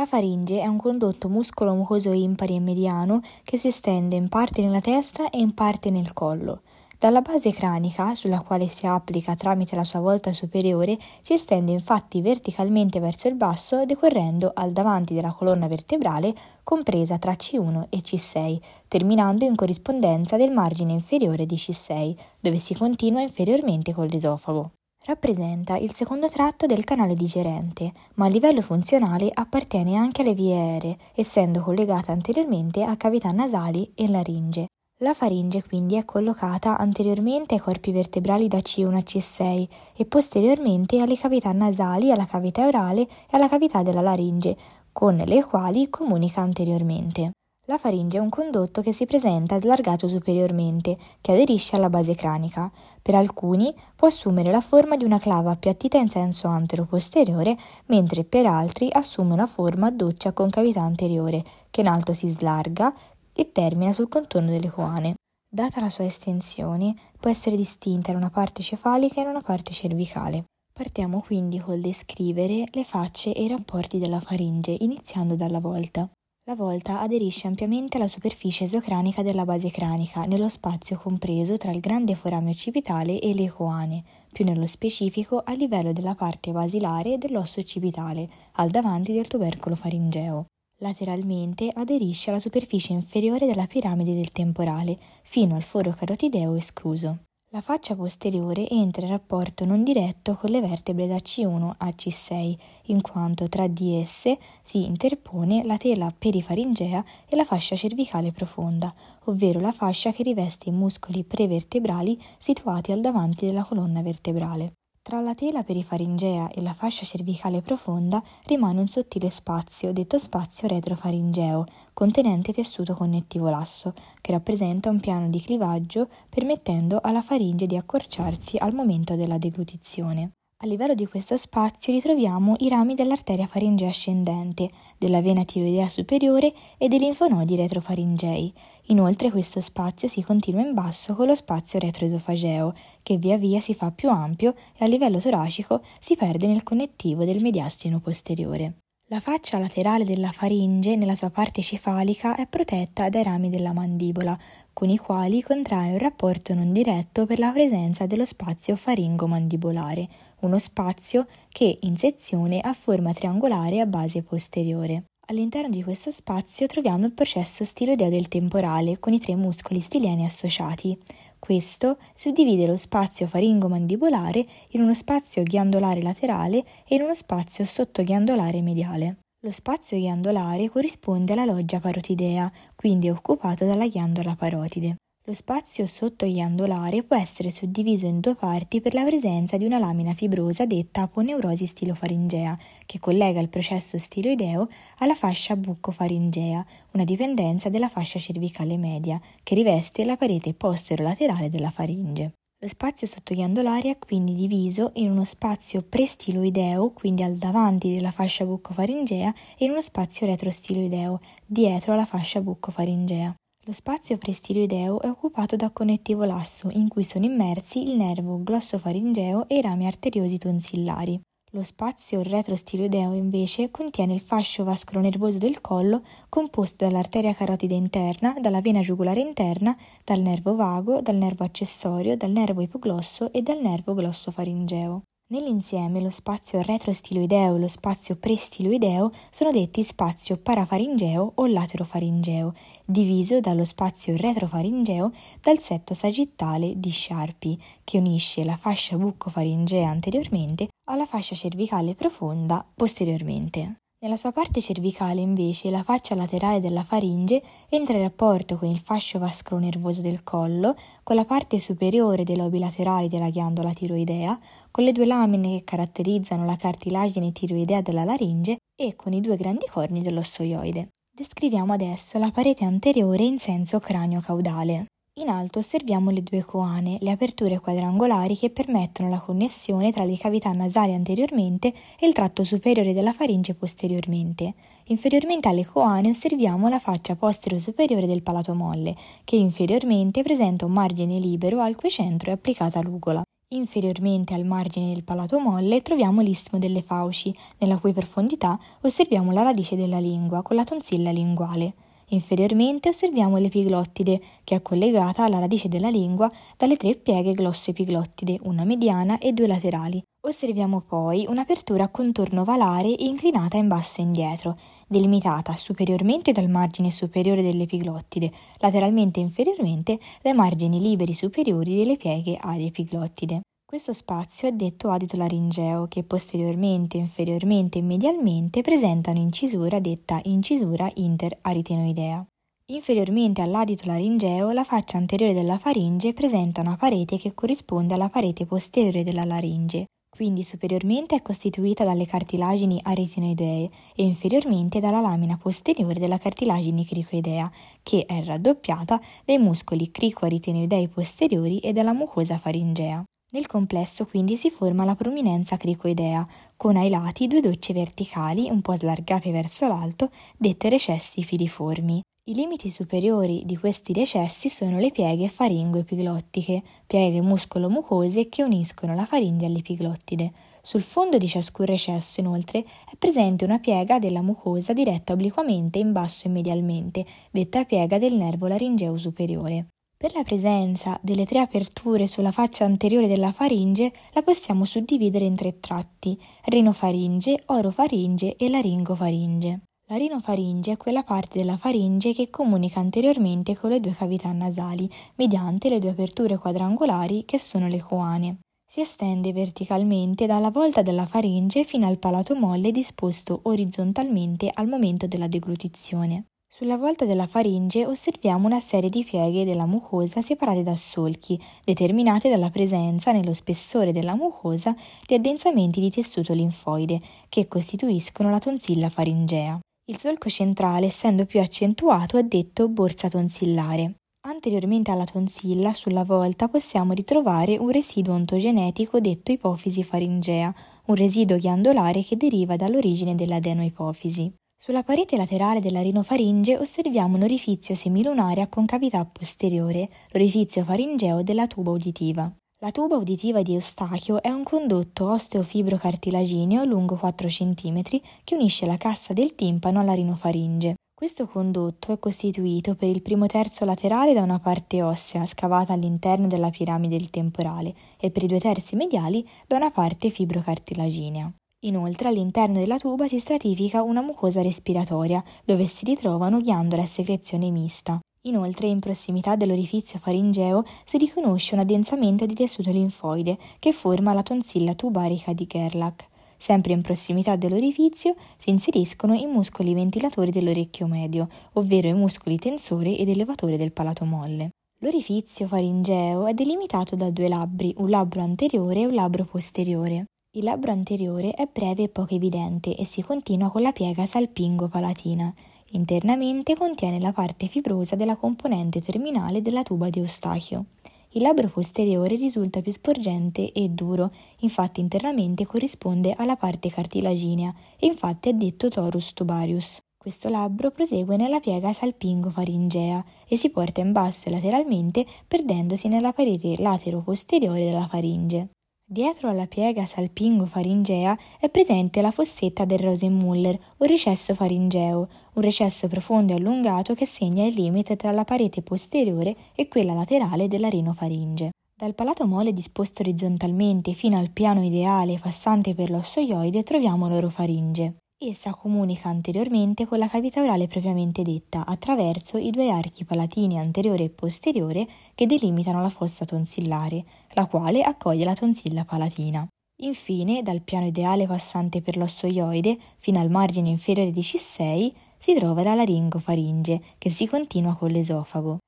La faringe è un condotto muscolo-mucoso impari e mediano che si estende in parte nella testa e in parte nel collo. Dalla base cranica, sulla quale si applica tramite la sua volta superiore, si estende infatti verticalmente verso il basso, decorrendo al davanti della colonna vertebrale compresa tra C1 e C6, terminando in corrispondenza del margine inferiore di C6, dove si continua inferiormente con l'esofago. Rappresenta il secondo tratto del canale digerente, ma a livello funzionale appartiene anche alle vie aeree, essendo collegata anteriormente a cavità nasali e laringe. La faringe quindi è collocata anteriormente ai corpi vertebrali da C1 a C6 e posteriormente alle cavità nasali, alla cavità orale e alla cavità della laringe, con le quali comunica anteriormente. La faringe è un condotto che si presenta slargato superiormente, che aderisce alla base cranica. Per alcuni può assumere la forma di una clava appiattita in senso antero-posteriore, mentre per altri assume una forma a doccia con cavità anteriore, che in alto si slarga e termina sul contorno delle coane. Data la sua estensione, può essere distinta in una parte cefalica e in una parte cervicale. Partiamo quindi col descrivere le facce e i rapporti della faringe, iniziando dalla volta. La volta aderisce ampiamente alla superficie esocranica della base cranica, nello spazio compreso tra il grande foramio occipitale e le coane, più nello specifico a livello della parte basilare dell'osso occipitale, al davanti del tubercolo faringeo. Lateralmente aderisce alla superficie inferiore della piramide del temporale, fino al foro carotideo escluso. La faccia posteriore entra in rapporto non diretto con le vertebre da C1 a C6, in quanto tra di esse si interpone la tela perifaringea e la fascia cervicale profonda, ovvero la fascia che riveste i muscoli prevertebrali situati al davanti della colonna vertebrale. Tra la tela perifaringea e la fascia cervicale profonda rimane un sottile spazio, detto spazio retrofaringeo, contenente tessuto connettivo lasso, che rappresenta un piano di clivaggio permettendo alla faringe di accorciarsi al momento della deglutizione. A livello di questo spazio ritroviamo i rami dell'arteria faringea ascendente, della vena tiroidea superiore e dei linfonodi retrofaringei. Inoltre questo spazio si continua in basso con lo spazio retroesofageo, che via via si fa più ampio e a livello toracico si perde nel connettivo del mediastino posteriore. La faccia laterale della faringe, nella sua parte cefalica, è protetta dai rami della mandibola, con i quali contrae un rapporto non diretto per la presenza dello spazio faringo-mandibolare, uno spazio che in sezione ha forma triangolare a base posteriore. All'interno di questo spazio troviamo il processo stiloideo del temporale con i tre muscoli stilieni associati. Questo suddivide lo spazio faringo-mandibolare in uno spazio ghiandolare laterale e in uno spazio sottoghiandolare mediale. Lo spazio ghiandolare corrisponde alla loggia parotidea, quindi è occupato dalla ghiandola parotide. Lo spazio sottoghiandolare può essere suddiviso in due parti per la presenza di una lamina fibrosa detta aponeurosi stilofaringea, che collega il processo stiloideo alla fascia buccofaringea, una dipendenza della fascia cervicale media, che riveste la parete postero-laterale della faringe. Lo spazio sottoghiandolare è quindi diviso in uno spazio prestiloideo, quindi al davanti della fascia buccofaringea, e in uno spazio retrostiloideo, dietro alla fascia buccofaringea. Lo spazio prestiloideo è occupato da connettivo lasso, in cui sono immersi il nervo glossofaringeo e i rami arteriosi tonsillari. Lo spazio retrostiloideo invece contiene il fascio vascolo-nervoso del collo composto dall'arteria carotide interna, dalla vena giugulare interna, dal nervo vago, dal nervo accessorio, dal nervo ipoglosso e dal nervo glossofaringeo. Nell'insieme lo spazio retrostiloideo e lo spazio prestiloideo sono detti spazio parafaringeo o laterofaringeo, diviso dallo spazio retrofaringeo dal setto sagittale di Sharpie, che unisce la fascia buccofaringea anteriormente alla fascia cervicale profonda posteriormente. Nella sua parte cervicale, invece, la faccia laterale della faringe entra in rapporto con il fascio vascolo-nervoso del collo, con la parte superiore dei lobi laterali della ghiandola tiroidea, con le due lamine che caratterizzano la cartilagine tiroidea della laringe e con i due grandi corni dell'ossoioide. Descriviamo adesso la parete anteriore in senso cranio-caudale. In alto osserviamo le due coane, le aperture quadrangolari che permettono la connessione tra le cavità nasali anteriormente e il tratto superiore della faringe posteriormente. Inferiormente alle coane osserviamo la faccia postero-superiore del palato molle, che inferiormente presenta un margine libero al cui centro è applicata l'ugola. Inferiormente al margine del palato molle troviamo l'istmo delle fauci, nella cui profondità osserviamo la radice della lingua con la tonsilla linguale. Inferiormente osserviamo l'epiglottide, che è collegata alla radice della lingua dalle tre pieghe glosso-epiglottide, una mediana e due laterali. Osserviamo poi un'apertura a contorno valare inclinata in basso e indietro, delimitata superiormente dal margine superiore dell'epiglottide, lateralmente e inferiormente dai margini liberi superiori delle pieghe ad epiglottide. Questo spazio è detto adito laringeo, che posteriormente, inferiormente e medialmente presenta un'incisura detta incisura interaritenoidea. Inferiormente all'adito laringeo, la faccia anteriore della faringe presenta una parete che corrisponde alla parete posteriore della laringe, quindi superiormente è costituita dalle cartilagini aritinoidee e inferiormente dalla lamina posteriore della cartilagine cricoidea, che è raddoppiata dai muscoli cricoaritinoidei posteriori e dalla mucosa faringea. Nel complesso quindi si forma la prominenza cricoidea, con ai lati due docce verticali un po' slargate verso l'alto, dette recessi filiformi. I limiti superiori di questi recessi sono le pieghe faringo-epiglottiche, pieghe muscolo-mucose che uniscono la faringe all'epiglottide. Sul fondo di ciascun recesso, inoltre, è presente una piega della mucosa diretta obliquamente in basso e medialmente, detta piega del nervo laringeo superiore. Per la presenza delle tre aperture sulla faccia anteriore della faringe la possiamo suddividere in tre tratti: rinofaringe, orofaringe e laringofaringe. La rinofaringe è quella parte della faringe che comunica anteriormente con le due cavità nasali, mediante le due aperture quadrangolari che sono le coane. Si estende verticalmente dalla volta della faringe fino al palato molle disposto orizzontalmente al momento della deglutizione. Sulla volta della faringe osserviamo una serie di pieghe della mucosa separate da solchi, determinate dalla presenza nello spessore della mucosa di addensamenti di tessuto linfoide, che costituiscono la tonsilla faringea. Il solco centrale, essendo più accentuato, è detto borsa tonsillare. Anteriormente alla tonsilla, sulla volta, possiamo ritrovare un residuo ontogenetico detto ipofisi faringea, un residuo ghiandolare che deriva dall'origine dell'adenoipofisi. Sulla parete laterale della rinofaringe osserviamo un orifizio semilunare a concavità posteriore, l'orifizio faringeo della tuba uditiva. La tuba uditiva di Eustachio è un condotto osteofibrocartilagineo lungo 4 cm che unisce la cassa del timpano alla rinofaringe. Questo condotto è costituito per il primo terzo laterale da una parte ossea scavata all'interno della piramide del temporale e per i due terzi mediali da una parte fibrocartilaginea. Inoltre all'interno della tuba si stratifica una mucosa respiratoria dove si ritrovano ghiandole a secrezione mista. Inoltre, in prossimità dell'orifizio faringeo si riconosce un addensamento di tessuto linfoide che forma la tonsilla tubarica di Gerlach. Sempre in prossimità dell'orifizio si inseriscono i muscoli ventilatori dell'orecchio medio, ovvero i muscoli tensore ed elevatore del palato molle. L'orifizio faringeo è delimitato da due labbri, un labbro anteriore e un labbro posteriore. Il labbro anteriore è breve e poco evidente e si continua con la piega salpingo-palatina, Internamente contiene la parte fibrosa della componente terminale della tuba di Eustachio. Il labbro posteriore risulta più sporgente e duro, infatti internamente corrisponde alla parte cartilaginea e infatti è detto torus tubarius. Questo labbro prosegue nella piega salpingo-faringea e si porta in basso lateralmente perdendosi nella parete latero-posteriore della faringe. Dietro alla piega salpingo-faringea è presente la fossetta del Rosenmuller o recesso faringeo, un recesso profondo e allungato che segna il limite tra la parete posteriore e quella laterale della rinofaringe. Dal palato mole disposto orizzontalmente fino al piano ideale passante per l'ossoioide troviamo l'orofaringe. Essa comunica anteriormente con la cavità orale propriamente detta attraverso i due archi palatini anteriore e posteriore che delimitano la fossa tonsillare, la quale accoglie la tonsilla palatina. Infine, dal piano ideale passante per l'ossoioide fino al margine inferiore di C6 si trova la laringofaringe che si continua con l'esofago.